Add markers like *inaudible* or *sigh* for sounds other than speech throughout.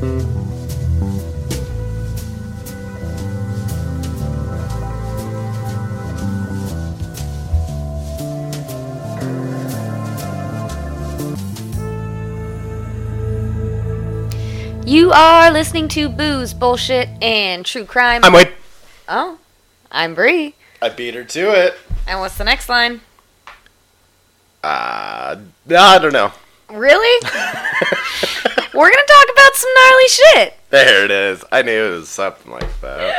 You are listening to Booze, Bullshit, and True Crime. I'm wait. oh, I'm Bree. I beat her to it. And what's the next line? Uh, I don't know. Really? *laughs* We're gonna talk about some gnarly shit. There it is. I knew it was something like that.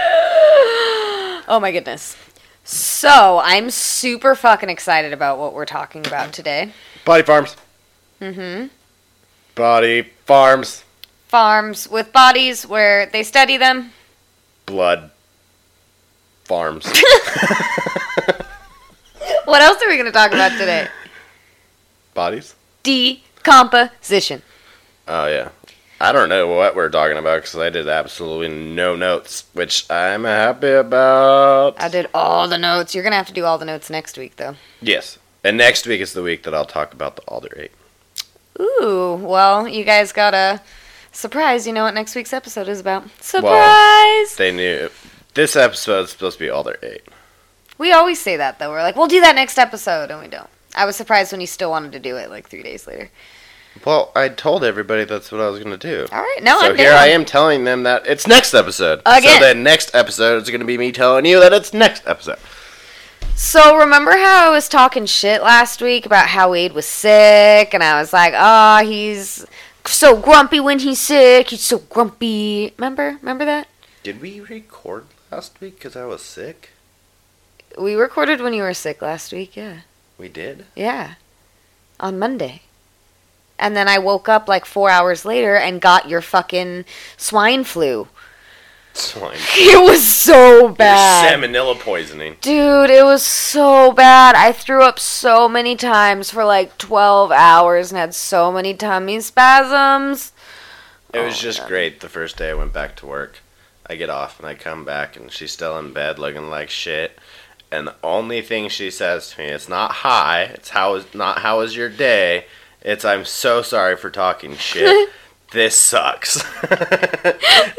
*gasps* Oh my goodness. So, I'm super fucking excited about what we're talking about today. Body farms. Mm-hmm. Body farms. Farms with bodies where they study them. Blood farms. *laughs* What else are we gonna talk about today? Bodies? Decomposition. Oh, yeah. I don't know what we're talking about because I did absolutely no notes, which I'm happy about. I did all the notes. You're gonna have to do all the notes next week, though. Yes. And next week is the week that I'll talk about the Alder 8. Ooh, well, you guys got a surprise. You know what next week's episode is about. Surprise! They knew. This episode is supposed to be Alder 8. we always say that, though. We're like, we'll do that next episode, and we don't. I was surprised when you still wanted to do it like three days later. Well, I told everybody that's what I was going to do. All right, no, so I'm here down. I am telling them that it's next episode. Again. So then next episode is going to be me telling you that it's next episode. So remember how I was talking shit last week about how Wade was sick, and I was like, "Ah, he's so grumpy when he's sick. He's so grumpy." Remember? Remember that? Did we record last week because I was sick? We recorded when you were sick last week. Yeah, We did. yeah, on Monday. And then I woke up like four hours later and got your fucking swine flu. Swine. *laughs* It was so Your bad. salmonella poisoning. Dude, it was so bad. I threw up so many times for like 12 hours and had so many tummy spasms. It was Oh, just God. great the first day I went back to work. I get off and I come back and she's still in bed looking like shit. And the only thing she says to me, it's not hi, it's how is not how was your day. It's I'm so sorry for talking shit. *laughs* this sucks. *laughs* and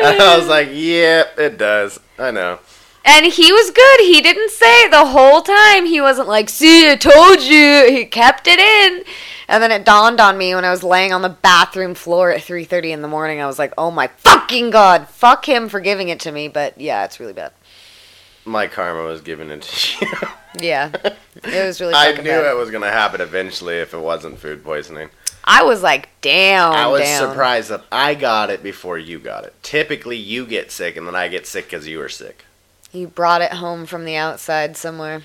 I was like, yeah, it does. I know. And he was good. He didn't say the whole time. He wasn't like, see, I told you. He kept it in. And then it dawned on me when I was laying on the bathroom floor at 3.30 in the morning. I was like, oh my fucking God. Fuck him for giving it to me. But yeah, it's really bad. My karma was giving it to *laughs* you. Yeah. It was really I knew it was gonna happen eventually if it wasn't food poisoning. I was like, damn. I was down. surprised that I got it before you got it. Typically, you get sick and then I get sick because you were sick. You brought it home from the outside somewhere.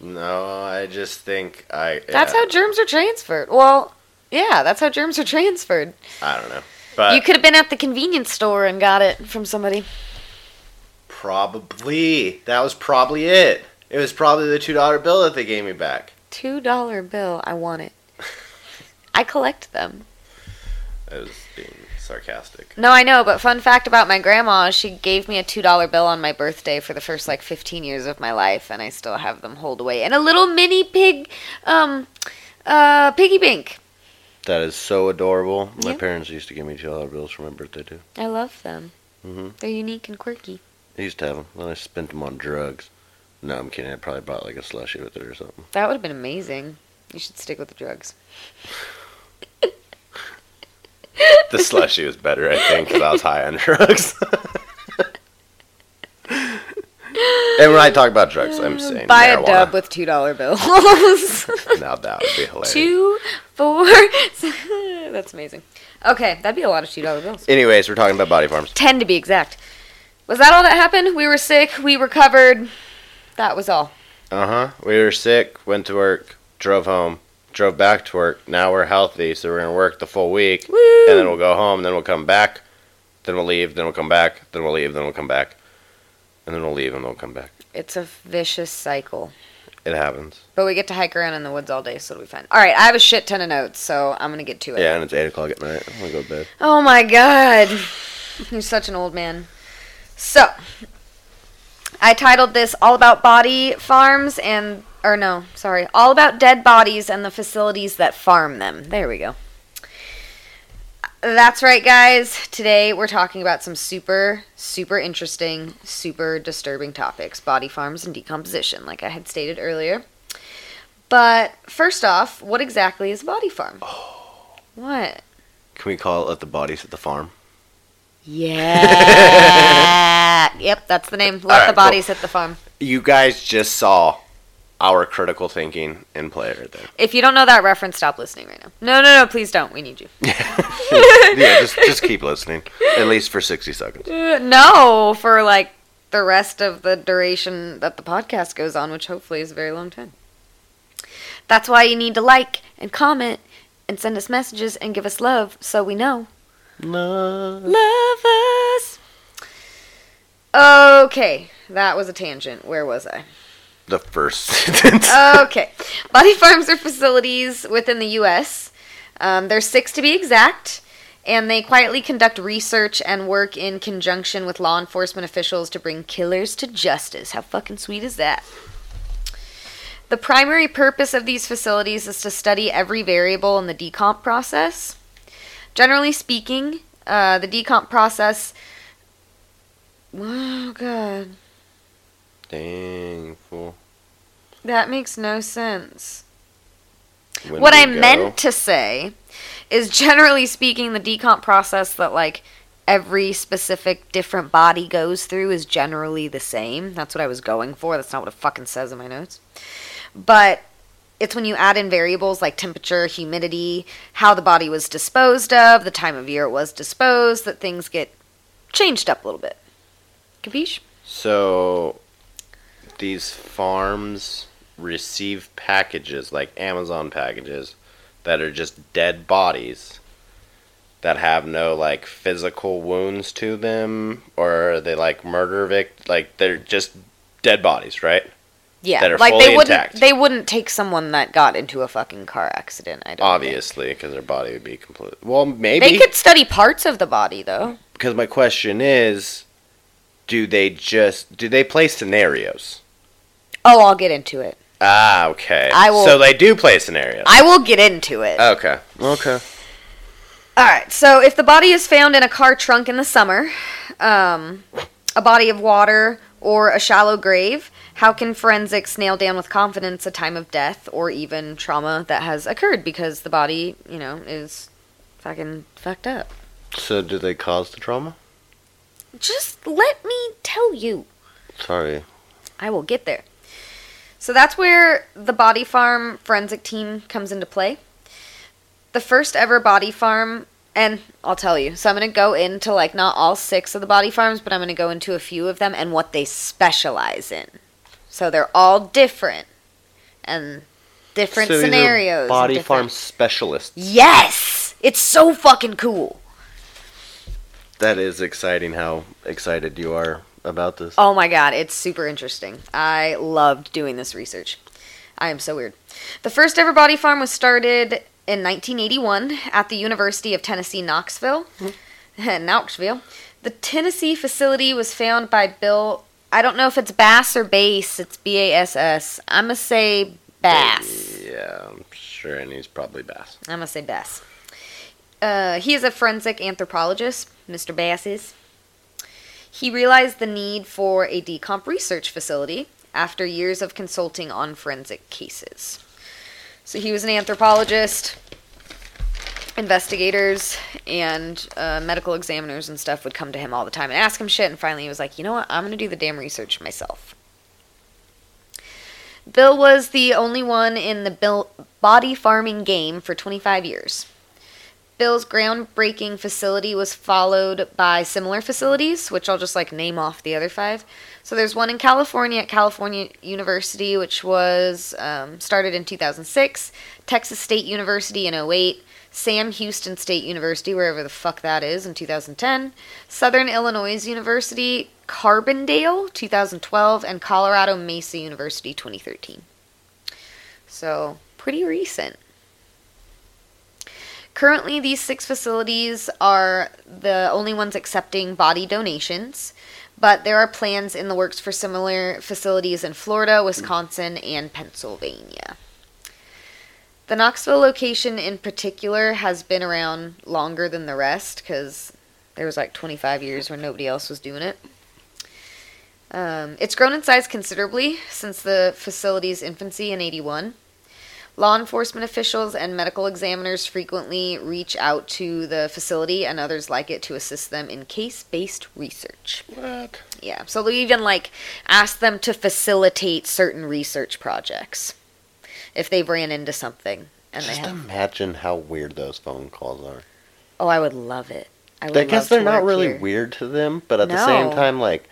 No, I just think I. That's yeah, how germs are transferred. Well, yeah, that's how germs are transferred. I don't know, but you could have been at the convenience store and got it from somebody. Probably that was probably it. It was probably the two dollar bill that they gave me back. Two dollar bill. I want it. I collect them. I was being sarcastic. No, I know, but fun fact about my grandma, she gave me a two dollar bill on my birthday for the first like fifteen years of my life, and I still have them hold away. And a little mini pig, um, uh, piggy bank. That is so adorable. My Yeah. parents used to give me two dollar bills for my birthday too. I love them. hmm They're unique and quirky. I used to have them. Then I spent them on drugs. No, I'm kidding. I probably bought like a slushy with it or something. That would have been amazing. You should stick with the drugs. The slushy was better, I think, because I was high on *laughs* drugs. and when I talk about drugs, I'm saying Buy marijuana. a dub with two dollar bills. *laughs* Now that would be hilarious. two, four. *laughs* That's amazing. Okay, that'd be a lot of two dollar bills. Anyways, we're talking about body farms. Ten to be exact. Was that all that happened? We were sick. We recovered. That was all. Uh huh. We were sick, went to work, drove home, drove back to work. Now we're healthy, so we're gonna work the full week, Woo! and then we'll go home. Then we'll come back. Then we'll leave. Then we'll come back. Then we'll leave. Then we'll come back. And then we'll leave, and we'll come back. It's a vicious cycle. It happens. But we get to hike around in the woods all day, so it'll be fine. All right, I have a shit ton of notes, so I'm gonna get to it. Yeah, and it's eight o'clock at night. I'm gonna go to bed. Oh my god. You're such an old man. So, I titled this All About Body Farms and, or no, sorry, All About Dead Bodies and the Facilities That Farm Them. There we go. That's right, guys. Today we're talking about some super, super interesting, super disturbing topics body farms and decomposition, like I had stated earlier. But first off, what exactly is a body farm? Oh. What? Can we call it the bodies at the farm? Yeah. *laughs* yep, that's the name. Let the cool. bodies hit the farm. You guys just saw our critical thinking in play right there. If you don't know that reference, stop listening right now. No, no, no, please don't. We need you. *laughs* yeah, just just keep listening. At least for sixty seconds. Uh, no, for like the rest of the duration that the podcast goes on, which hopefully is a very long time. That's why you need to like and comment and send us messages and give us love so we know. No. Love us. Okay, that was a tangent. Where was I? The first *laughs* sentence. okay. Body farms are facilities within the U.S. Um, there's six to be exact, and they quietly conduct research and work in conjunction with law enforcement officials to bring killers to justice. How fucking sweet is that? The primary purpose of these facilities is to study every variable in the decomp process. Generally speaking, uh, the decomp process. Oh, God. Dang fool. That makes no sense. When what I go- meant to say is generally speaking, the decomp process that like every specific different body goes through is generally the same. That's what I was going for. That's not what it fucking says in my notes. But it's when you add in variables like temperature, humidity, how the body was disposed of, the time of year it was disposed, that things get changed up a little bit. Capiche? So these farms receive packages like Amazon packages that are just dead bodies that have no like physical wounds to them or they like murder vict like they're just dead bodies, right? Yeah, That are like fully they wouldn't intact. they wouldn't take someone that got into a fucking car accident. I don't. Obviously, because their body would be completely. Well, maybe They could study parts of the body though. because my question is, do they just do they play scenarios? Oh, I'll get into it. Ah, okay. I will- So they do play scenarios. I will get into it. okay. Okay. All right. So if the body is found in a car trunk in the summer, um, a body of water, or a shallow grave, how can forensics nail down with confidence a time of death or even trauma that has occurred because the body, you know, is fucking fucked up? So do they cause the trauma? Just let me tell you. Sorry. I will get there. So that's where the body farm forensic team comes into play. The first ever body farm, and I'll tell you, so I'm going to go into like not all six of the body farms, but I'm going to go into a few of them and what they specialize in. So they're all different and different So scenarios. Body different- farm specialists. Yes! It's so fucking cool. That is exciting. How excited you are about this? Oh my god, it's super interesting. I loved doing this research. I am so weird. The first ever body farm was started in 1981 at the University of Tennessee, Knoxville. Hmm. *laughs* Knoxville. The Tennessee facility was found by Bill. I don't know if it's Bass or Bass. It's B A S S. I'm to say Bass. Yeah, I'm sure, and he's probably bass. I'm gonna say Bass. Uh, he is a forensic anthropologist, Mr. Bass is. He realized the need for a decomp research facility after years of consulting on forensic cases. So he was an anthropologist. Investigators and uh, medical examiners and stuff would come to him all the time and ask him shit, and finally he was like, you know what, I'm gonna do the damn research myself. Bill was the only one in the body farming game for 25 years. Bill's groundbreaking facility was followed by similar facilities, which I'll just like name off the other five. So there's one in California at California University, which was um, started in 2006, Texas State University in 08, Sam Houston State University, wherever the fuck that is, in 2010, Southern Illinois University, Carbondale, 2012, and Colorado Mesa University, 2013. So, pretty recent. Currently, these six facilities are the only ones accepting body donations, but there are plans in the works for similar facilities in Florida, Wisconsin, and Pennsylvania. The Knoxville location in particular has been around longer than the rest because there was like 25 years where nobody else was doing it. Um, it's grown in size considerably since the facility's infancy in 81. Law enforcement officials and medical examiners frequently reach out to the facility and others like it to assist them in case based research. What? Yeah, so they even like ask them to facilitate certain research projects if they've ran into something and Just they have. imagine how weird those phone calls are. Oh, I would love it. I, would I guess love they're to not really here. weird to them, but at the same time, like,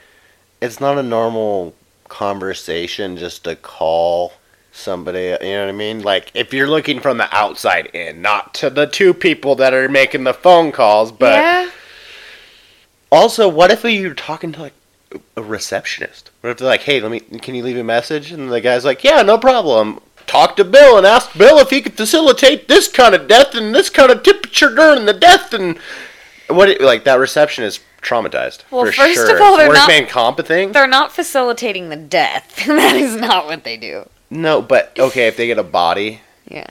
it's not a normal conversation just to call somebody. You know what I mean? Like, if you're looking from the outside in, not to the two people that are making the phone calls, but yeah, also, what if you're talking to like a receptionist? What if they're like, "Hey, let me, can you leave a message?" And the guy's like, "Yeah, no problem." Talk to Bill and ask Bill if he could facilitate this kind of death and this kind of temperature during the death and what it, like that reception is traumatized. Well, first of all, they're Worst not- comp thing. they're not facilitating the death. *laughs* that is not what they do. No, but okay, if they get a body Yeah.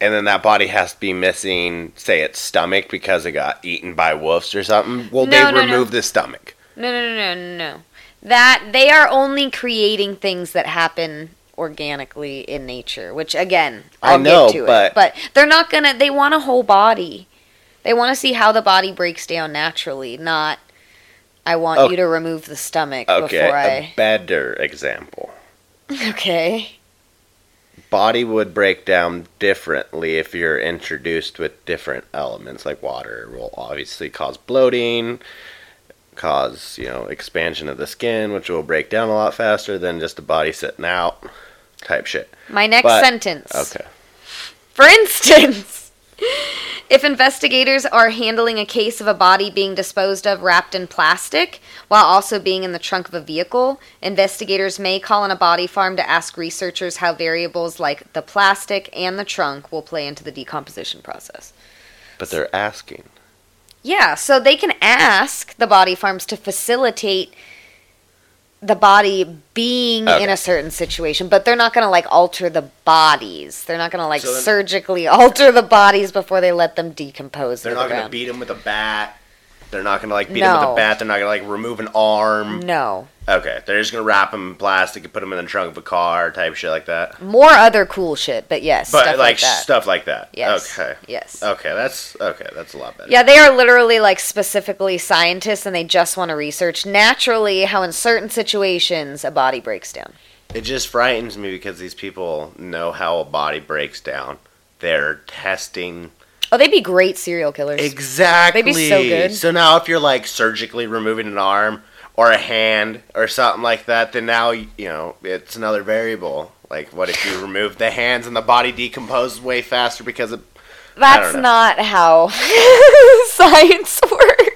and then that body has to be missing, say its stomach because it got eaten by wolves or something, will No, they no, no. remove the stomach? No, no, no, no, no. That they are only creating things that happen organically in nature, which again, I I'll know, get to but- it. But they're not gonna. They want a whole body. They want to see how the body breaks down naturally, not. I want Okay. you to remove the stomach Okay, before a I. better example. *laughs* Okay. body would break down differently if you're introduced with different elements like water will obviously cause bloating cause you know expansion of the skin which will break down a lot faster than just a body sitting out type shit My next But- sentence. okay For *laughs* instance, if investigators are handling a case of a body being disposed of wrapped in plastic while also being in the trunk of a vehicle, investigators may call on a body farm to ask researchers how variables like the plastic and the trunk will play into the decomposition process. but they're asking Yeah, so they can ask the body farms to facilitate the body being in a certain situation, but they're not going to like alter the bodies. They're not going to like So then- surgically *laughs* alter the bodies before they let them decompose. they're not the gonna beat them with a bat they're not gonna like beat him with a bat they're not gonna like remove an arm No, okay they're just gonna wrap him in plastic and put him in the trunk of a car type shit like that more other cool shit, but yes, but stuff like, like, that. stuff like that Yes. okay Yes. okay that's okay that's a lot better Yeah, they are literally like specifically scientists and they just want to research naturally how in certain situations a body breaks down. It just frightens me because these people know how a body breaks down. They're testing Oh, they'd be great serial killers. exactly. They'd be so good. So now, if you're like surgically removing an arm or a hand or something like that, then now you know it's another variable. Like, what if you remove the hands and the body decomposes way faster because of That's not how *laughs* science *laughs* works.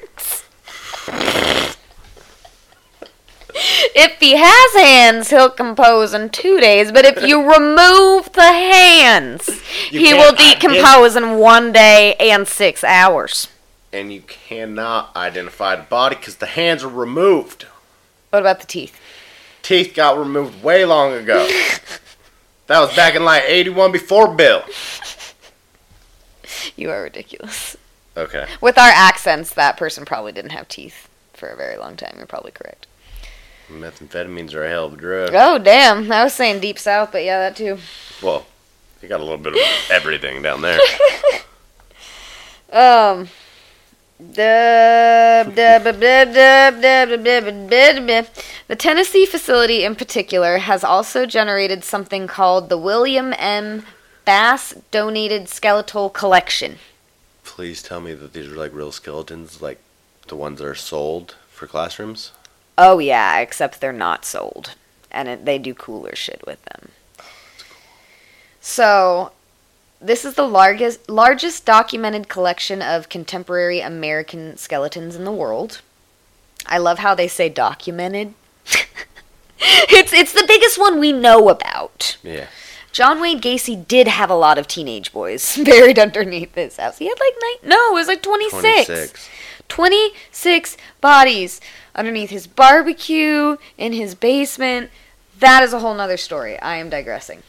If he has hands, he'll compose in two days. But if you *laughs* remove the hands, You he will decompose in one day and six hours. and you cannot identify the body because the hands are removed. What about the teeth? Teeth got removed way long ago. *laughs* that was back in like '81 before Bill. *laughs* You are ridiculous. Okay. With our accents, that person probably didn't have teeth for a very long time. You're probably correct. Methamphetamines are a hell of a drug. Oh damn! I was saying deep south, but yeah, that too. Well, they got a little bit of everything down there. um. The Tennessee facility in particular has also generated something called the William M. Bass Donated Skeletal Collection. Please tell me that these are like real skeletons, like the ones that are sold for classrooms. Oh, yeah, except they're not sold. And it, they do cooler shit with them. So, this is the largest, largest documented collection of contemporary American skeletons in the world. I love how they say documented. *laughs* it's, it's the biggest one we know about. Yeah. John Wayne Gacy did have a lot of teenage boys *laughs* buried underneath his house. He had like nine, no, it was like 26. 26. 26 bodies underneath his barbecue in his basement. That is a whole nother story. I am digressing.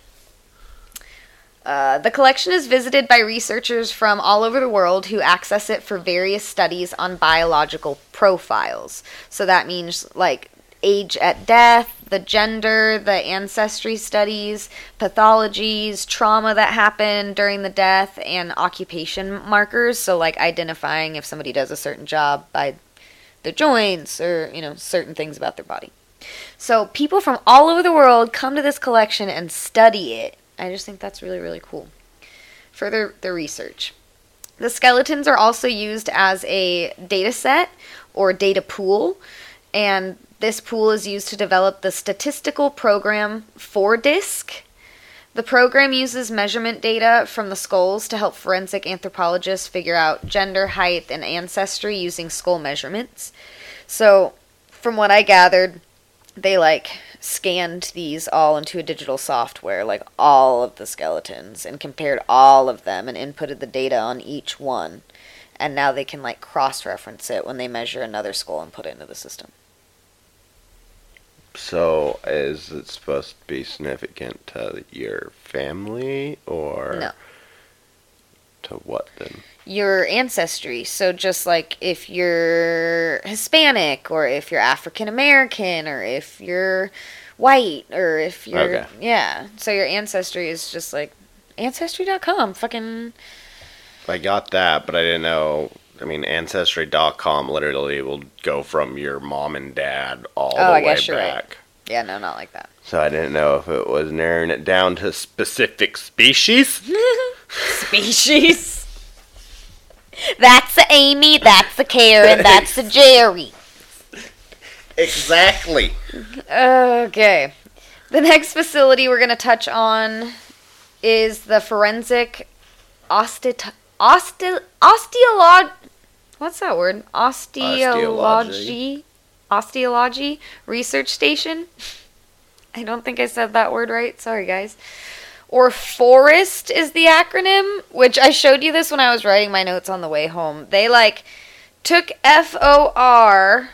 Uh, the collection is visited by researchers from all over the world who access it for various studies on biological profiles. So that means like age at death, the gender, the ancestry studies, pathologies, trauma that happened during the death, and occupation markers. So, like identifying if somebody does a certain job by their joints or, you know, certain things about their body. So, people from all over the world come to this collection and study it. I just think that's really, really cool. for Further, the research. The skeletons are also used as a data set or data pool, and this pool is used to develop the statistical program Fordisc. The program uses measurement data from the skulls to help forensic anthropologists figure out gender, height, and ancestry using skull measurements. So, from what I gathered, they like scanned these all into a digital software, like all of the skeletons, and compared all of them and inputted the data on each one. And now they can like cross reference it when they measure another skull and put it into the system. So, is it supposed to be significant to your family or No. to what then? Your ancestry. So, just like if you're Hispanic, or if you're African American, or if you're white, or if you're. Okay. Yeah. So, your ancestry is just like Ancestry.com. Fucking. I got that, but I didn't know. I mean, Ancestry.com literally will go from your mom and dad all Oh, the I way guess you're right. back. Yeah, no, not like that. So I didn't know if it was narrowing it down to specific species. *laughs* *laughs* Species. That's a Amy, that's a Karen, that's a Jerry. exactly. Okay. The next facility we're going to touch on is the forensic ostet oste osteolog What's that word? Osteology Osteology Research Station. I don't think I said that word right. Sorry guys. Or FOREST is the acronym, which I showed you this when I was writing my notes on the way home. They like took F O R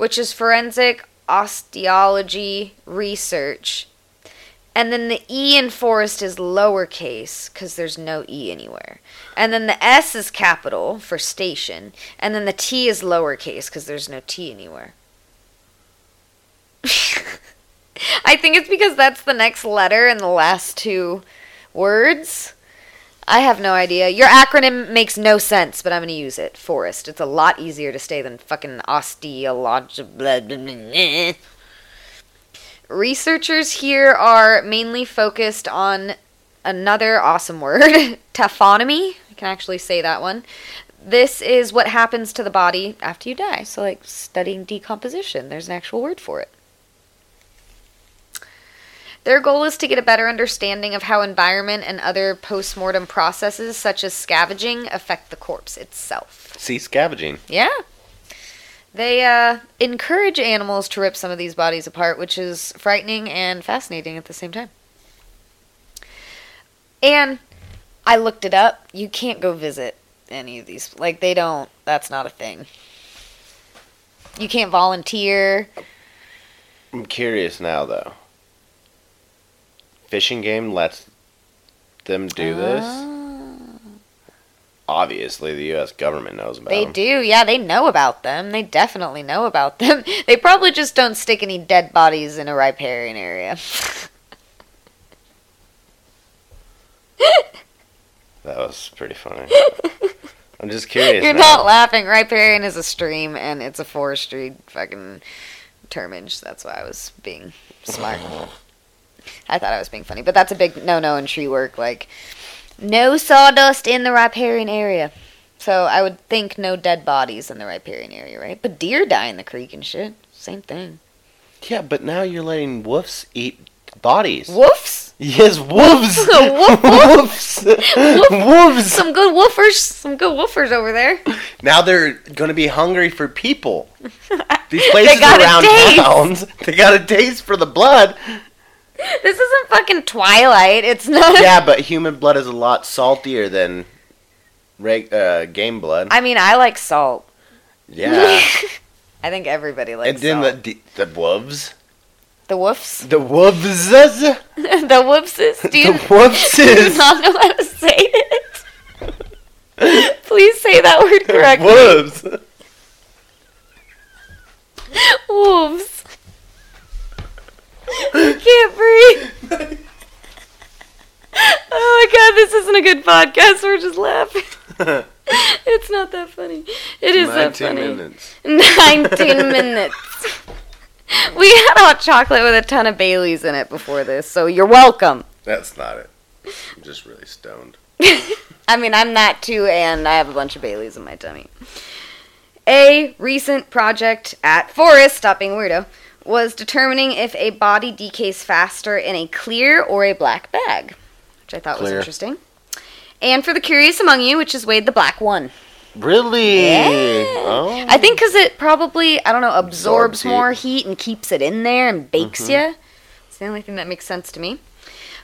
which is forensic osteology research. And then the E in forest is lowercase because there's no E anywhere. And then the S is capital for station. And then the T is lowercase because there's no T anywhere. *laughs* I think it's because that's the next letter in the last two words. I have no idea. Your acronym makes no sense, but I'm going to use it. Forest. It's a lot easier to say than fucking osteology. *laughs* Researchers here are mainly focused on another awesome word, *laughs* taphonomy. I can actually say that one. This is what happens to the body after you die. So, like studying decomposition, there's an actual word for it. Their goal is to get a better understanding of how environment and other post-mortem processes such as scavenging affect the corpse itself. See, scavenging. Yeah. They uh, encourage animals to rip some of these bodies apart, which is frightening and fascinating at the same time. And I looked it up. You can't go visit any of these. Like, they don't, that's not a thing. You can't volunteer. I'm curious now, though. Fish and Game lets them do this. Ah. Obviously, the U.S. government knows about They them. do, yeah, they know about them. They definitely know about them. *laughs* They probably just don't stick any dead bodies in a riparian area. *laughs* That was pretty funny. I'm just curious. You're now. not laughing. Riparian is a stream and it's a forestry fucking termage. That's why I was being smart. *laughs* I thought I was being funny, but that's a big no no in tree work. Like, no sawdust in the riparian area. So I would think no dead bodies in the riparian area, right? But deer die in the creek and shit. Same thing. Yeah, but now you're letting wolves eat bodies. Wolves? Yes, wolves. *laughs* Wolves. wolves. Some good woofers. Some good woofers over there. Now they're gonna be hungry for people. *laughs* These places around towns, they got a taste for the blood. *laughs* This isn't fucking Twilight. It's not. Yeah, but human blood is a lot saltier than reg- uh, game blood. I mean, I like salt. Yeah, *laughs* I think everybody likes and then salt. the the wolves. The woofs. The wolves. *laughs* the woofses. Do you The woofses. not know how to say it? Please say that word correctly. Wolves. Wolves. I can't breathe. Oh my god, this isn't a good podcast. We're just laughing. *laughs* It's not that funny. It is that 19 funny. minutes. 19 *laughs* minutes. We had hot chocolate with a ton of Baileys in it before this, so you're welcome. That's not it. I'm just really stoned. *laughs* I mean, I'm that too, and I have a bunch of Baileys in my tummy. A recent project at Forest, stop being weirdo, was determining if a body decays faster in a clear or a black bag, which I thought was interesting. And for the curious among you, which is Wade the Black one. Really? Yeah. Oh. I think because it probably, I don't know, absorbs Absorbs more heat and keeps it in there and bakes mm-hmm. you. It's the only thing that makes sense to me.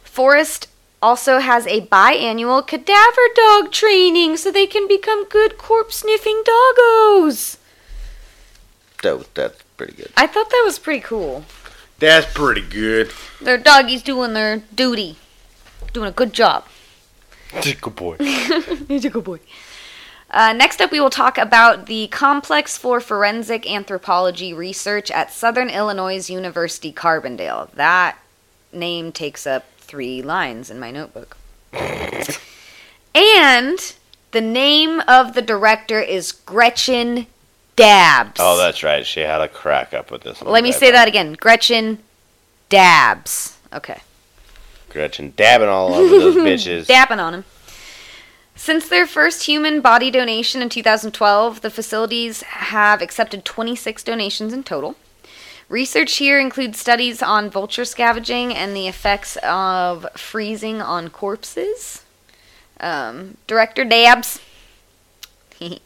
Forest also has a biannual cadaver dog training so they can become good corpse sniffing doggos. Doubt that- that's pretty good. I thought that was pretty cool. That's pretty good. Their doggies doing their duty, doing a good job. *laughs* Good boy. *laughs* He's a good boy. Uh, next up, we will talk about the Complex for Forensic Anthropology Research at Southern Illinois University Carbondale. That name takes up three lines in my notebook. *laughs* and the name of the director is Gretchen Dabbs. Oh, that's right. She had a crack up with this one. Let me say that again Gretchen Dabbs. Okay. Gretchen dabbing all over those *laughs* bitches. Dapping on him. Since their first human body donation in 2012, the facilities have accepted 26 donations in total. Research here includes studies on vulture scavenging and the effects of freezing on corpses. Um, Director Dabbs *laughs*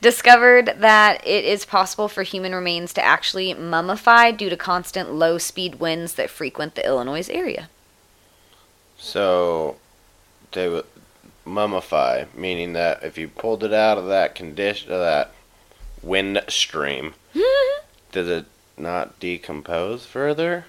discovered that it is possible for human remains to actually mummify due to constant low speed winds that frequent the Illinois area. So, they would mummify, meaning that if you pulled it out of that condition, of that wind stream, *laughs* does it not decompose further?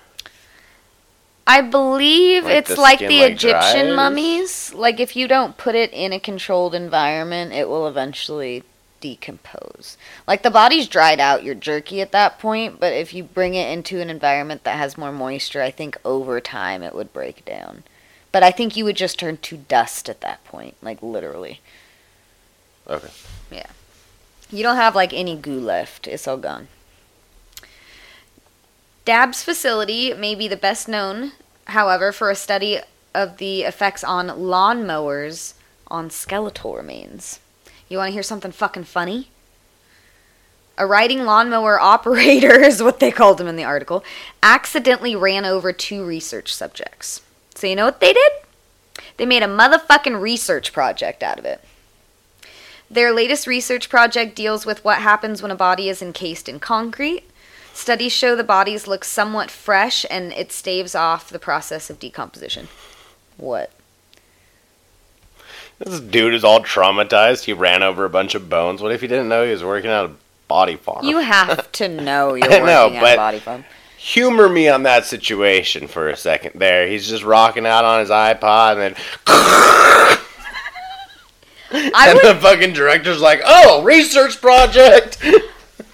I believe Like it's the like the like, Egyptian dries? mummies. Like if you don't put it in a controlled environment, it will eventually decompose. Like the body's dried out, you're jerky at that point, but if you bring it into an environment that has more moisture, I think over time it would break down. But I think you would just turn to dust at that point, like literally. Okay. Yeah. You don't have like any goo left. It's all gone. Dabb's facility may be the best known, however, for a study of the effects on lawnmowers on skeletal remains. You want to hear something fucking funny? A riding lawnmower *laughs* operator, is what they called him in the article, accidentally ran over two research subjects. So you know what they did? They made a motherfucking research project out of it. Their latest research project deals with what happens when a body is encased in concrete. Studies show the bodies look somewhat fresh and it staves off the process of decomposition. What? This dude is all traumatized. He ran over a bunch of bones. What if he didn't know he was working at a body farm? You have *laughs* to know *laughs* you're working know, at a body farm. Humor me on that situation for a second there. He's just rocking out on his iPod and then. *laughs* I and would the fucking director's like, oh, research project!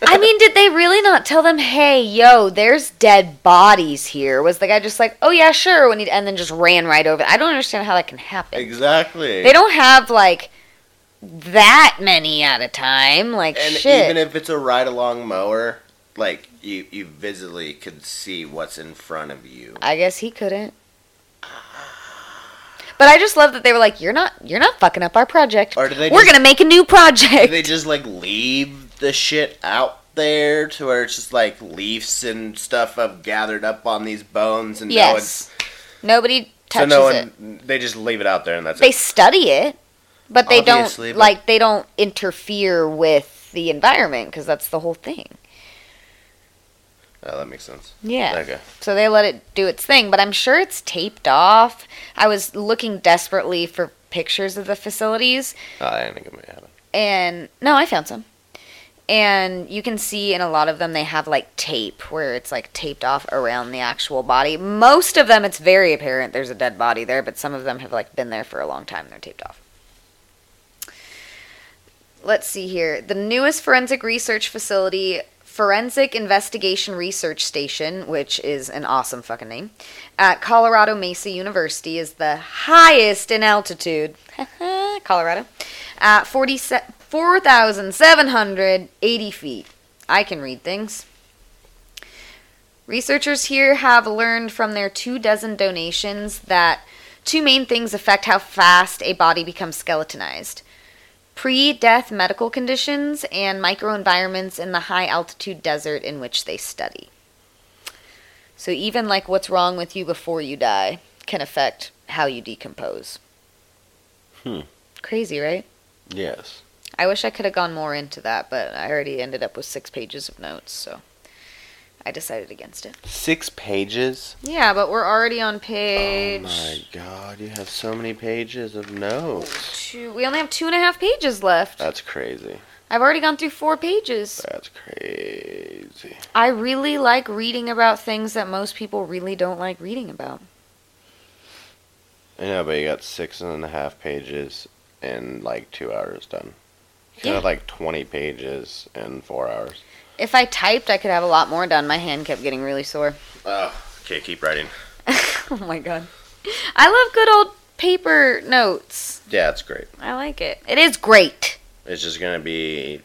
I mean, did they really not tell them, "Hey, yo, there's dead bodies here"? Was the guy just like, "Oh yeah, sure," when he and then just ran right over? I don't understand how that can happen. exactly. They don't have like that many at a time. Like and shit. even if it's a ride along mower, like, you, you visibly could see what's in front of you. I guess he couldn't. But I just love that they were like, "You're not, you're not fucking up our project. Or do they We're just- gonna make a new Do project." they just, like, leave the shit out there to where it's just, like, leaves and stuff have gathered up on these bones and no yes. Nobody So touches no it. one. They just leave it out there and that's They it. They study it, but they Obviously, don't but- like they don't interfere with the environment because that's the whole thing. Oh, that makes sense. Yeah. Okay. So they let it do its thing, but I'm sure it's taped off. I was looking desperately for pictures of the facilities, Oh, I didn't think it may happen. and no, I found some. And you can see in a lot of them they have like tape where it's like taped off around the actual body. Most of them it's very apparent there's a dead body there, but some of them have like been there for a long time and they're taped off. Let's see here. The newest forensic research facility, Forensic Investigation Research Station, which is an awesome fucking name, at Colorado Mesa University is the highest in altitude. *laughs* Colorado. At 40 4,780 feet. I can read things. Researchers here have learned from their two dozen donations that two main things affect how fast a body becomes skeletonized pre death medical conditions and microenvironments in the high altitude desert in which they study. So, even like what's wrong with you before you die can affect how you decompose. Hmm. Crazy, right? Yes. I wish I could have gone more into that, but I already ended up with six pages of notes, so I decided against it. Six pages? Yeah, but we're already on page. Oh my god, you have so many pages of notes. Two, we only have two and a half pages left. That's crazy. I've already gone through four pages. That's crazy. I really like reading about things that most people really don't like reading about. I know, but you got six and a half pages in like two hours done. Yeah. have like 20 pages in four hours. If I typed, I could have a lot more done. My hand kept getting really sore. Oh, okay, keep writing. *laughs* oh my god. I love good old paper notes. Yeah, it's great. I like it. It is great. It's just gonna be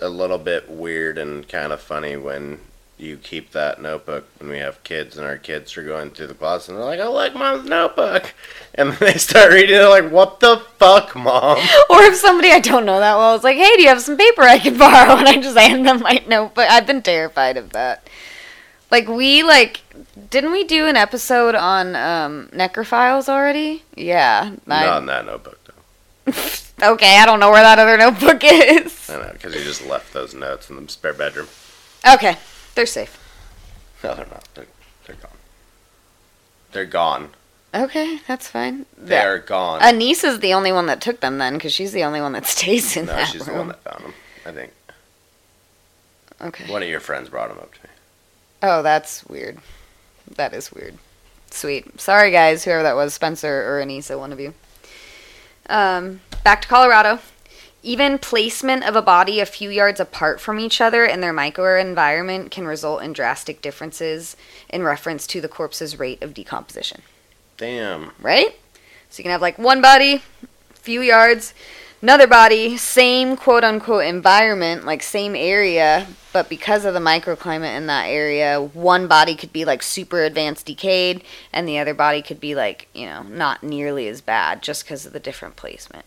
a little bit weird and kind of funny when you keep that notebook when we have kids and our kids are going through the class and they're like, "I like mom's notebook," and then they start reading. They're like, "What the fuck, mom?" *laughs* Or if somebody I don't know that well is like, hey, do you have some paper I can *laughs* borrow? And I just hand them my notebook. I've been terrified of that. Like, we, like, didn't we do an episode on um, necrophiles already? Yeah. I- Not in that notebook though. *laughs* okay, I don't know where that other notebook is. I know because you just left those notes in the spare bedroom. Okay, they're safe. No, they're not. They're, they're gone. They're gone. Okay, that's fine. They're gone. Anissa's the only one that took them then, because she's the only one that *laughs* stays in no, that she's room. the one that found them. I think Okay. one of your friends brought them up to me. Oh, that's weird. That is weird. Sweet. Sorry, guys, whoever that was, Spencer or Anisa, one of you. Um, back to Colorado. Even placement of a body a few yards apart from each other in their microenvironment can result in drastic differences in reference to the corpse's rate of decomposition. Damn. Right? So you can have like one body, few yards, another body, same quote unquote environment, like same area, but because of the microclimate in that area, one body could be like super advanced decayed, and the other body could be like, you know, not nearly as bad just because of the different placement.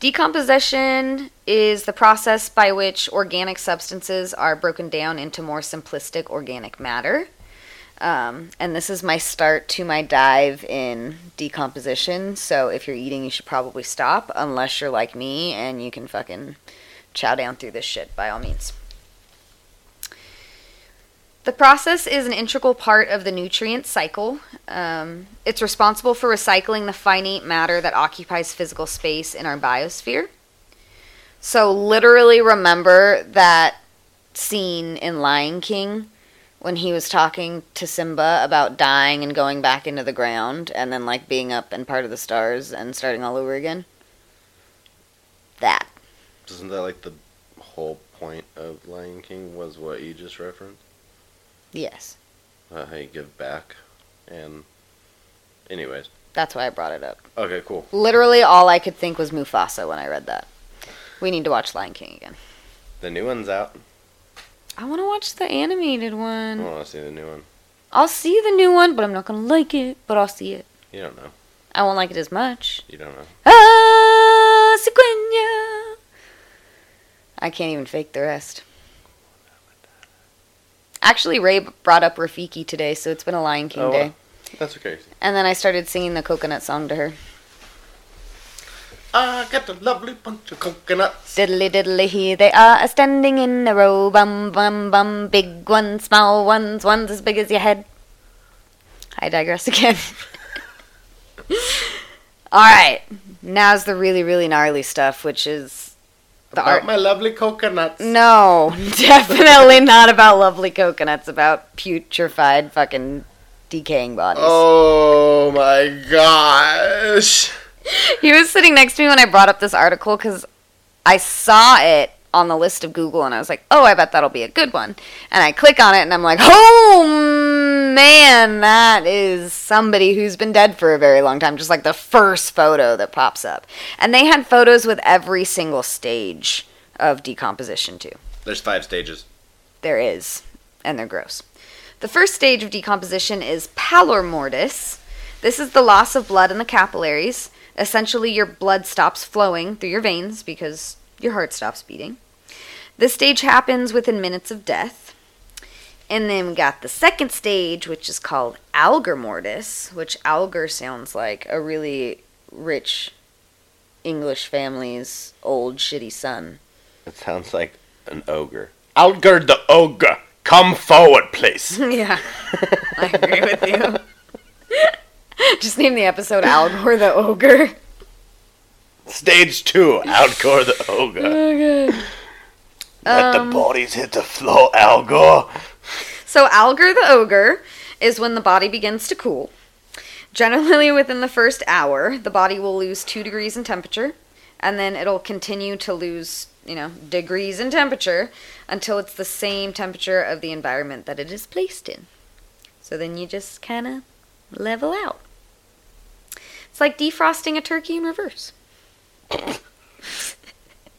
Decomposition is the process by which organic substances are broken down into more simplistic organic matter. Um, and this is my start to my dive in decomposition. So if you're eating, you should probably stop, unless you're like me and you can fucking chow down through this shit by all means. The process is an integral part of the nutrient cycle. Um, it's responsible for recycling the finite matter that occupies physical space in our biosphere. So, literally, remember that scene in Lion King when he was talking to Simba about dying and going back into the ground and then, like, being up and part of the stars and starting all over again? That. Isn't that like the whole point of Lion King was what you just referenced? Yes. Uh, how you give back, and anyways, That's why I brought it up. okay, cool. Literally, all I could think was Mufasa when I read that. We need to watch Lion King again. The new one's out. I want to watch the animated one. I want to see the new one. I'll see the new one, but I'm not going to like it, but I'll see it. You don't know. I won't like it as much. You don't know. Ah, sequoia. I can't even fake the rest. Actually, Ray brought up Rafiki today, so it's been a Lion King Oh, day. wow. That's okay. And then I started singing the coconut song to her. I got a lovely bunch of coconuts. Diddly diddly, here they are, standing in a row. Bum bum bum, big ones, small ones, ones as big as your head. I digress *laughs* again. Alright, now's the really, really gnarly stuff, which is The About art. my lovely coconuts. No, *laughs* definitely not about lovely coconuts. About putrefied, fucking decaying bodies. Oh my gosh. *laughs* He was sitting next to me when I brought up this article because I saw it on the list of Google and I was like, oh, I bet that'll be a good one. And I click on it and I'm like, oh man, that is somebody who's been dead for a very long time. Just like the first photo that pops up. And they had photos with every single stage of decomposition too. There's five stages. There is, and they're gross. The first stage of decomposition is pallor mortis. This is the loss of blood in the capillaries. Essentially, your blood stops flowing through your veins because your heart stops beating. This stage happens within minutes of death. And then we got the second stage, which is called algor mortis, which algor sounds like a really rich English family's old shitty son. It sounds like an ogre. Algar the ogre, come forward, please. *laughs* Yeah, I agree with you. *laughs* Just name the episode Al Gore the Ogre. Stage two, Algor the *laughs* ogre. Oh, God. Let Um, the bodies hit the floor, Algor. So, Algar the Ogre is when the body begins to cool. Generally, *laughs* within the first hour, the body will lose two degrees in temperature, and then it'll continue to lose, you know, degrees in temperature until it's the same temperature of the environment that it is placed in. So then you just kind of level out. It's like defrosting a turkey in reverse.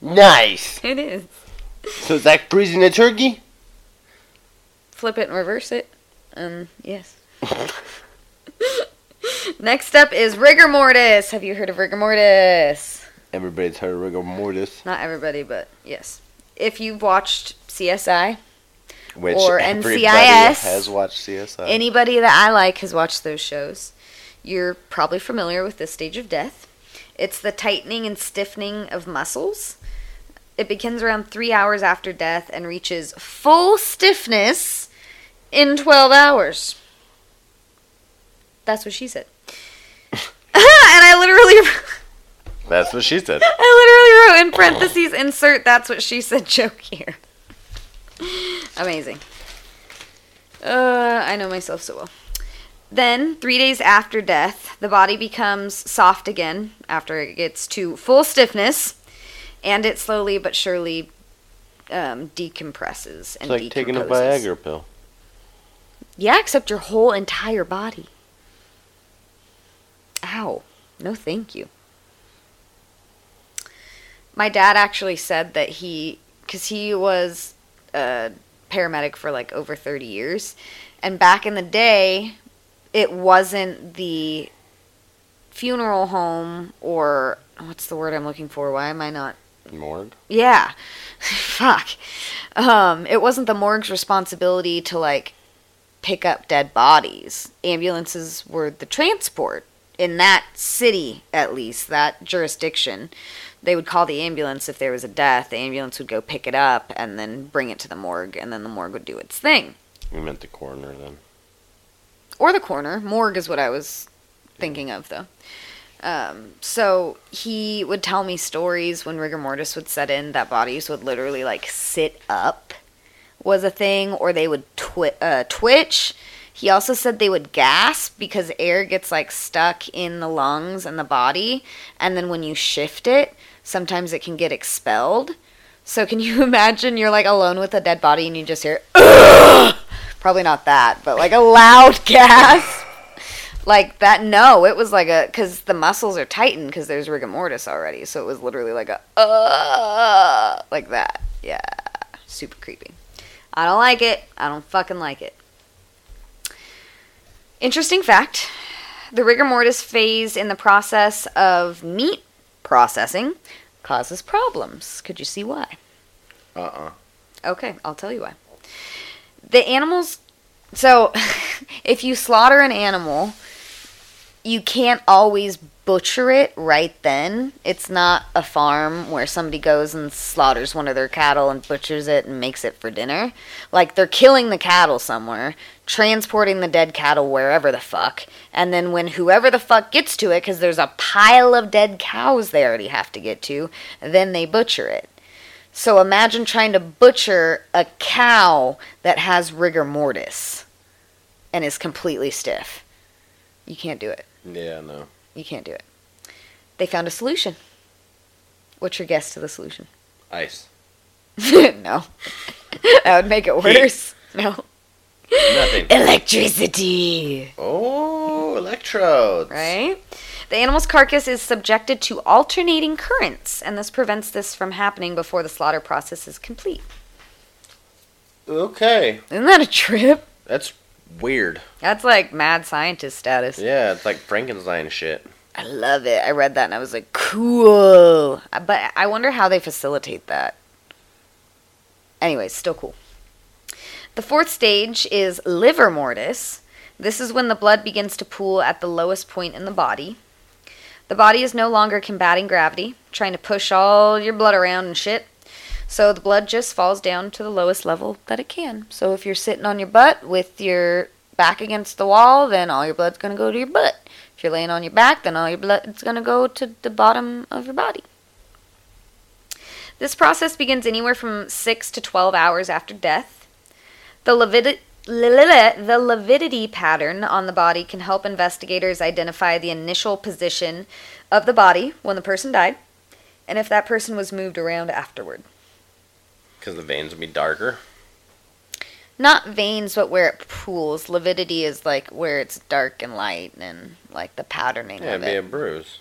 Nice. *laughs* It is. So is that freezing a turkey? Flip it and reverse it. Um, yes. *laughs* Next up is rigor mortis. Have you heard of rigor mortis? Everybody's heard of rigor mortis. Not everybody, but yes. If you've watched CSI, Which Or everybody NCIS. has watched CSI. anybody that I like has watched those shows. You're probably familiar with this stage of death. It's the tightening and stiffening of muscles. It begins around three hours after death and reaches full stiffness in 12 hours. That's what she said. *laughs* and I literally. That's what she said. I literally wrote in parentheses, insert that's what she said joke here. Amazing. Uh, I know myself so well. Then, three days after death, the body becomes soft again after it gets to full stiffness, and it slowly but surely um, decompresses and It's like taking a. Viagra pill. Yeah, except your whole entire body. Ow. No, thank you. My dad actually said that he, because he was a paramedic for like over 30 years, and back in the day, it wasn't the funeral home or what's the word I'm looking for? Why am I not Morgue? yeah. *laughs* Fuck. Um, it wasn't the morgue's responsibility to like pick up dead bodies. Ambulances were the transport in that city at least, that jurisdiction. They would call the ambulance if there was a death. The ambulance would go pick it up and then bring it to the morgue and then the morgue would do its thing. We meant the coroner then. Or the coroner. Morgue is what I was thinking of though. Um, so he would tell me stories when rigor mortis would set in that bodies would literally like sit up was a thing or they would twi- uh, twitch. He also said they would gasp because air gets like stuck in the lungs and the body and then when you shift it, sometimes it can get expelled. So can you *laughs* imagine you're like alone with a dead body and you just hear *coughs* probably not that, but like a loud *laughs* gasp like that no it was like a because the muscles are tightened because there's rigor mortis already so it was literally like a uh like that yeah super creepy i don't like it i don't fucking like it interesting fact the rigor mortis phase in the process of meat processing causes problems could you see why Uh-uh. Okay, I'll tell you why. The animals. So, *laughs* if you slaughter an animal, you can't always butcher it right then. It's not a farm where somebody goes and slaughters one of their cattle and butchers it and makes it for dinner. Like, they're killing the cattle somewhere, transporting the dead cattle wherever the fuck, and then when whoever the fuck gets to it, because there's a pile of dead cows they already have to get to, then they butcher it. So imagine trying to butcher a cow that has rigor mortis and is completely stiff. You can't do it. Yeah, no. You can't do it. They found a solution. What's your guess to the solution? Ice. *laughs* no. *laughs* that would make it worse. No. Nothing. Electricity. Oh, electrodes. Right? The animal's carcass is subjected to alternating currents, and this prevents this from happening before the slaughter process is complete. Okay. Isn't that a trip? That's weird. That's like mad scientist status. Yeah, it's like Frankenstein shit. I love it. I read that and I was like, cool. Uh, but I wonder how they facilitate that. Anyways, still cool. The fourth stage is livor mortis. This is when the blood begins to pool at the lowest point in the body. The body is no longer combating gravity, trying to push all your blood around and shit. So the blood just falls down to the lowest level that it can. So if you're sitting on your butt with your back against the wall, then all your blood's going to go to your butt. If you're laying on your back, then all your blood's going to go to the bottom of your body. This process begins anywhere from 6 to 12 hours after death. The, livid- the lividity pattern on the body can help investigators identify the initial position of the body when the person died and if that person was moved around afterward. Because the veins would be darker. Not veins, but where it pools. Lividity is like where it's dark and light and like the patterning Yeah, of it'd be it. a bruise.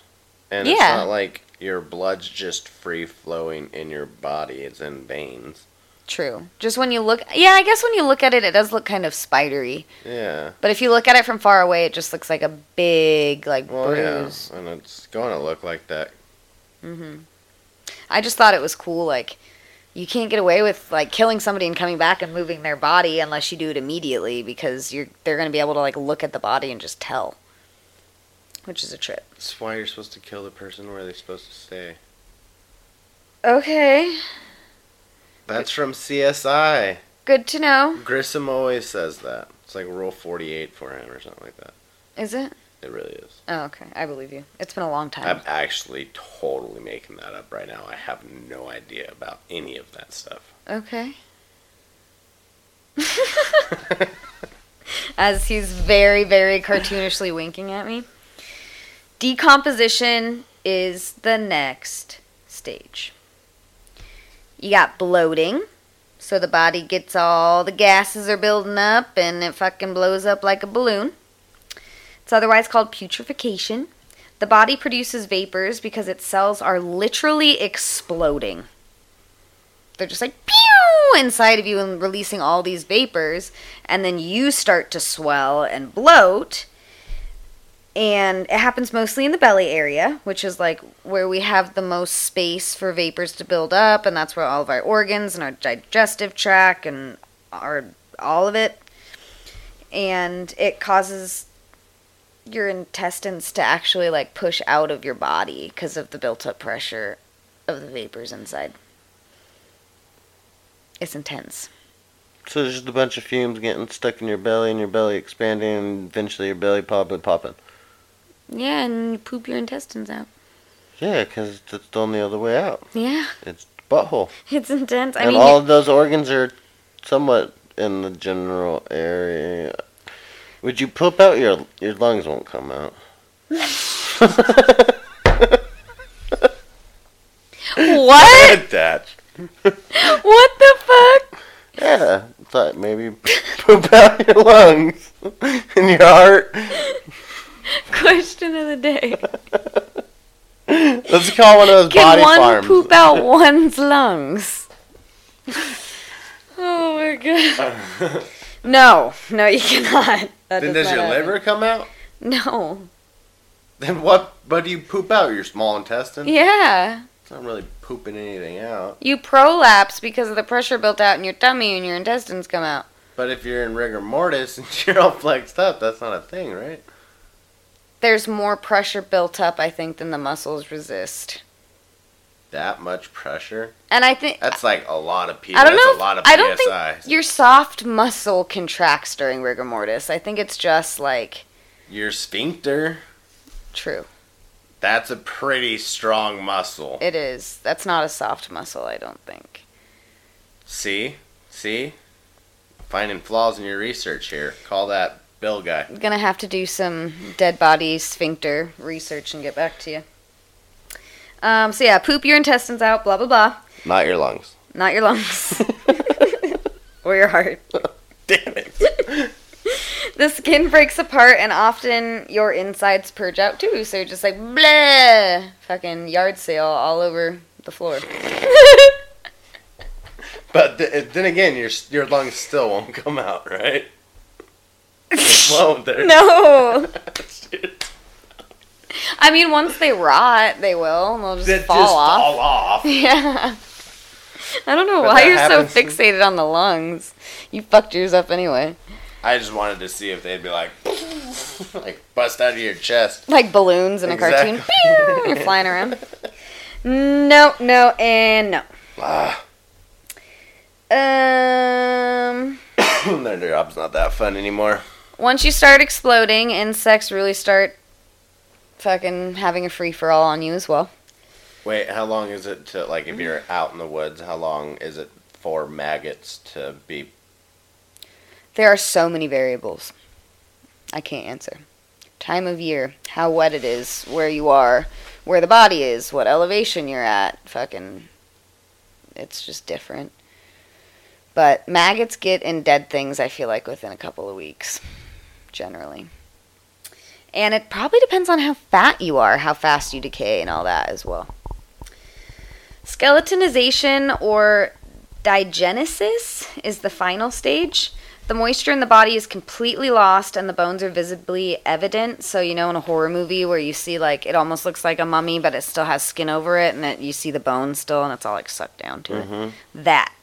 And it's not like your blood's just free flowing in your body, it's in veins. True. Just when you look, yeah, I guess when you look at it, it does look kind of spidery. Yeah. But if you look at it from far away, it just looks like a big like Well, bruise. yeah. And it's going to look like that. hmm I just thought it was cool. Like, you can't get away with like killing somebody and coming back and moving their body unless you do it immediately because you're they're gonna be able to like look at the body and just tell, which is a trip. That's why you're supposed to kill the person where they're supposed to stay. Okay, That's from CSI. good to know. Grissom always says that. It's like Rule 48 for him or something like that. Is it? It really is. Oh, okay. I believe you. It's been a long time. I'm actually totally making that up right now. I have no idea about any of that stuff. Okay. *laughs* As he's very, very cartoonishly winking at me. Decomposition is the next stage. You got bloating. So the body gets all the gases are building up and it fucking blows up like a balloon. It's otherwise called putrefaction. The body produces vapors because its cells are literally exploding. They're just like pew inside of you and releasing all these vapors and then you start to swell and bloat. And it happens mostly in the belly area which is like where we have the most space for vapors to build up and that's where all of our organs and our digestive tract and our all of it. And it causes your intestines to actually like push out of your body because of the built up pressure of the vapors inside it's intense. So there's just a bunch of fumes getting stuck in your belly and your belly expanding and eventually your belly popping, popping. Yeah, and you poop your intestines out. Yeah, because that's the only other way out. Yeah, It's butthole. it's intense. I and mean, all of those organs are somewhat in the general area. Would you poop out your your lungs won't come out. what? that. what the fuck? Yeah, thought maybe poop out your lungs and your heart. Question of the day. Let's call one of those Can body one farms. poop out one's lungs? Oh my god. *laughs* No, no, you cannot. That then does your happen. liver come out? No. Then what? But do you poop out? Your small intestine? Yeah. It's not really pooping anything out. You prolapse because of the pressure built out in your tummy and your intestines come out. But if you're in rigor mortis and *laughs* you're all flexed up, that's not a thing, right? There's more pressure built up, I think, than the muscles resist. That much pressure? And I think That's like a lot of P. I don't that's know. a lot of I don't PSI. think your soft muscle contracts during rigor mortis. I think it's just like Your sphincter. true. That's a pretty strong muscle. It is. That's not a soft muscle, I don't think. See? See? Finding flaws in your research here. Call that Bill guy. I'm gonna have to do some dead body sphincter research and get back to you. Um, so yeah, poop your intestines out, blah blah blah. Not your lungs. Not your lungs. *laughs* or your heart. Damn it. *laughs* The skin breaks apart and often your insides purge out too. So you're just like blah fucking yard sale all over the floor. *laughs* But th- then again, your your lungs still won't come out, right? won't no. I mean once they rot, they will. They'll just That fall just off. fall off. *laughs* Yeah. I don't know But why you're so happens- fixated on the lungs. You fucked yours up anyway. I just wanted to see if they'd be like, *laughs* like bust out of your chest. Like balloons in a cartoon. Exactly. Pew! You're flying around. No, no, and no. Ah, Um, *coughs* their job's not that fun anymore. once you start exploding, insects really start fucking having a free for all on you as well. Wait, how long is it to like if mm-hmm. you're out in the woods? How long is it for maggots to be? There are so many variables. I can't answer. Time of year, how wet it is, where you are, where the body is, what elevation you're at. Fucking. It's just different. But maggots get in dead things, I feel like, within a couple of weeks, generally. And it probably depends on how fat you are, how fast you decay, and all that as well. Skeletonization or diagenesis is the final stage. The moisture in the body is completely lost and the bones are visibly evident. So, you know, in a horror movie where you see, like, it almost looks like a mummy, but it still has skin over it, and it, you see the bones still, and it's all, like, sucked down to Mm-hmm. it. That.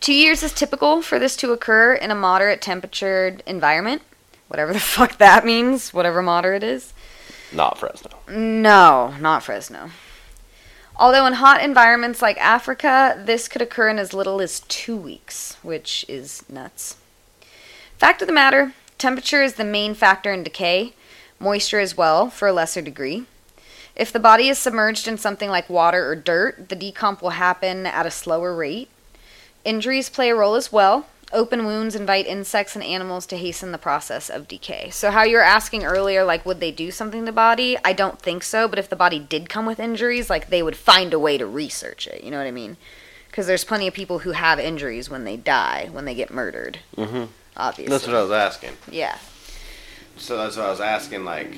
Two years is typical for this to occur in a moderate temperatured environment. Whatever the *laughs* fuck that means, whatever moderate is. Not Fresno. No, not Fresno. Although in hot environments like Africa, this could occur in as little as two weeks, which is nuts. Fact of the matter temperature is the main factor in decay, moisture as well, for a lesser degree. If the body is submerged in something like water or dirt, the decomp will happen at a slower rate. Injuries play a role as well. Open wounds invite insects and animals to hasten the process of decay. So, how you were asking earlier, like, would they do something to the body? I don't think so, but if the body did come with injuries, like, they would find a way to research it. You know what I mean? Because there's plenty of people who have injuries when they die, when they get murdered, Mm-hmm. obviously. That's what I was asking. yeah. So that's what I was asking. Like,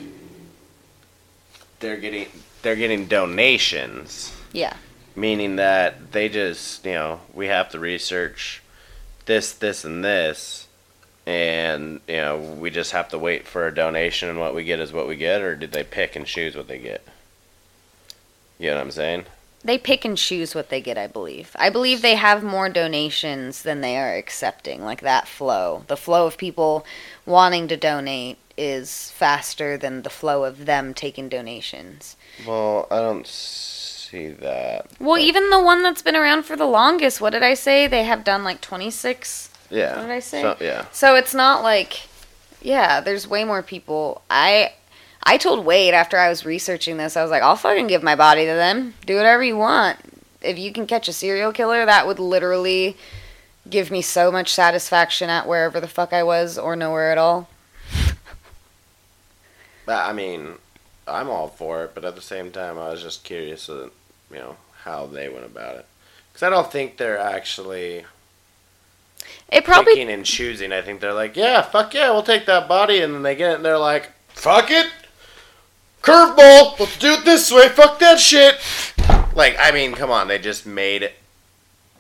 they're getting they're getting donations, Yeah. meaning that they just you know we have to research this, this, and this, and you know we just have to wait for a donation, and what we get is what we get, or did they pick and choose what they get? You know what I'm saying? They pick and choose what they get, I believe. I believe they have more donations than they are accepting, like that flow. The flow of people wanting to donate is faster than the flow of them taking donations. Well, I don't see that. Well, but- even the one that's been around for the longest, what did I say? They have done like 26. yeah. what did I say? So, yeah. So it's not like yeah, there's way more people. I I told Wade after I was researching this, I was like, I'll fucking give my body to them. Do whatever you want. If you can catch a serial killer, that would literally give me so much satisfaction at wherever the fuck I was or nowhere at all. But, I mean, I'm all for it, but at the same time, I was just curious, of, you know, how they went about it. Because I don't think they're actually It probably picking and choosing. I think they're like, yeah, fuck yeah, we'll take that body, and then they get it, and they're like, fuck it, curveball, let's do it this way, fuck that shit. Like, I mean, come on, they just made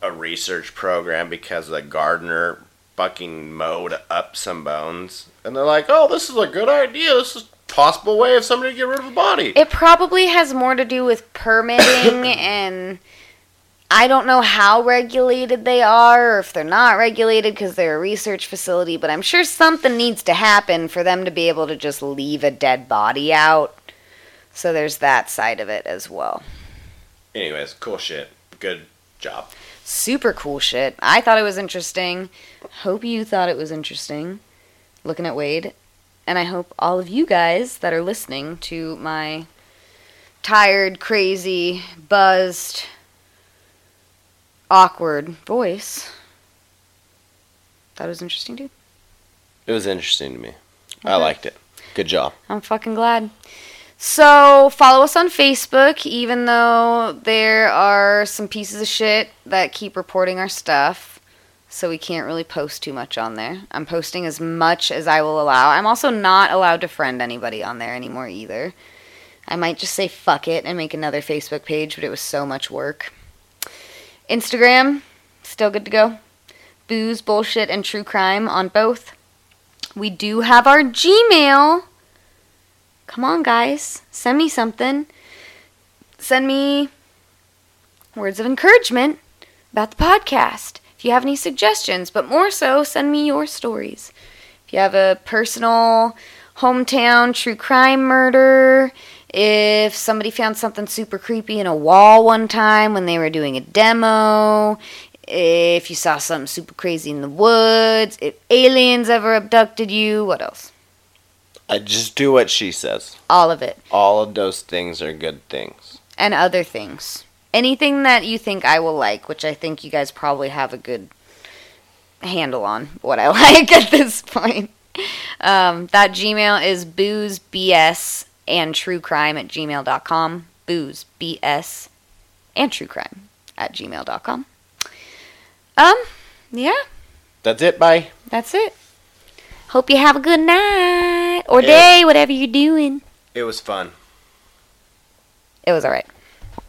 a research program because the gardener fucking mowed up some bones, and they're like, oh, this is a good idea. This is possible way of somebody to get rid of a body. It probably has more to do with permitting *coughs* and I don't know how regulated they are or if they're not regulated because they're a research facility, but I'm sure something needs to happen for them to be able to just leave a dead body out. So there's that side of it as well. Anyways, cool shit. Good job. Super cool shit. I thought it was interesting. Hope you thought it was interesting. Looking at Wade. And I hope all of you guys that are listening to my tired, crazy, buzzed, awkward voice. That was interesting, dude. It was interesting to me. I liked it. Good job. I'm fucking glad. So, follow us on Facebook, even though there are some pieces of shit that keep reporting our stuff. So, we can't really post too much on there. I'm posting as much as I will allow. I'm also not allowed to friend anybody on there anymore either. I might just say fuck it and make another Facebook page, but it was so much work. Instagram, still good to go. Booze, bullshit, and true crime on both. We do have our Gmail. Come on, guys. Send me something. Send me words of encouragement about the podcast. If you have any suggestions, but more so, send me your stories. If you have a personal hometown true crime murder, if somebody found something super creepy in a wall one time when they were doing a demo, if you saw something super crazy in the woods, if aliens ever abducted you, what else? I just do what she says. All of it. All of those things are good things. and other things. Anything that you think I will like, which I think you guys probably have a good handle on what I *laughs* like at this point. Um, that Gmail is booze, BS, and true crime at gmail.com. Booze, BS, and true crime at gmail.com. Um, yeah, That's it. Bye. that's it. Hope you have a good night or day, whatever you're doing. It was fun. It was alright.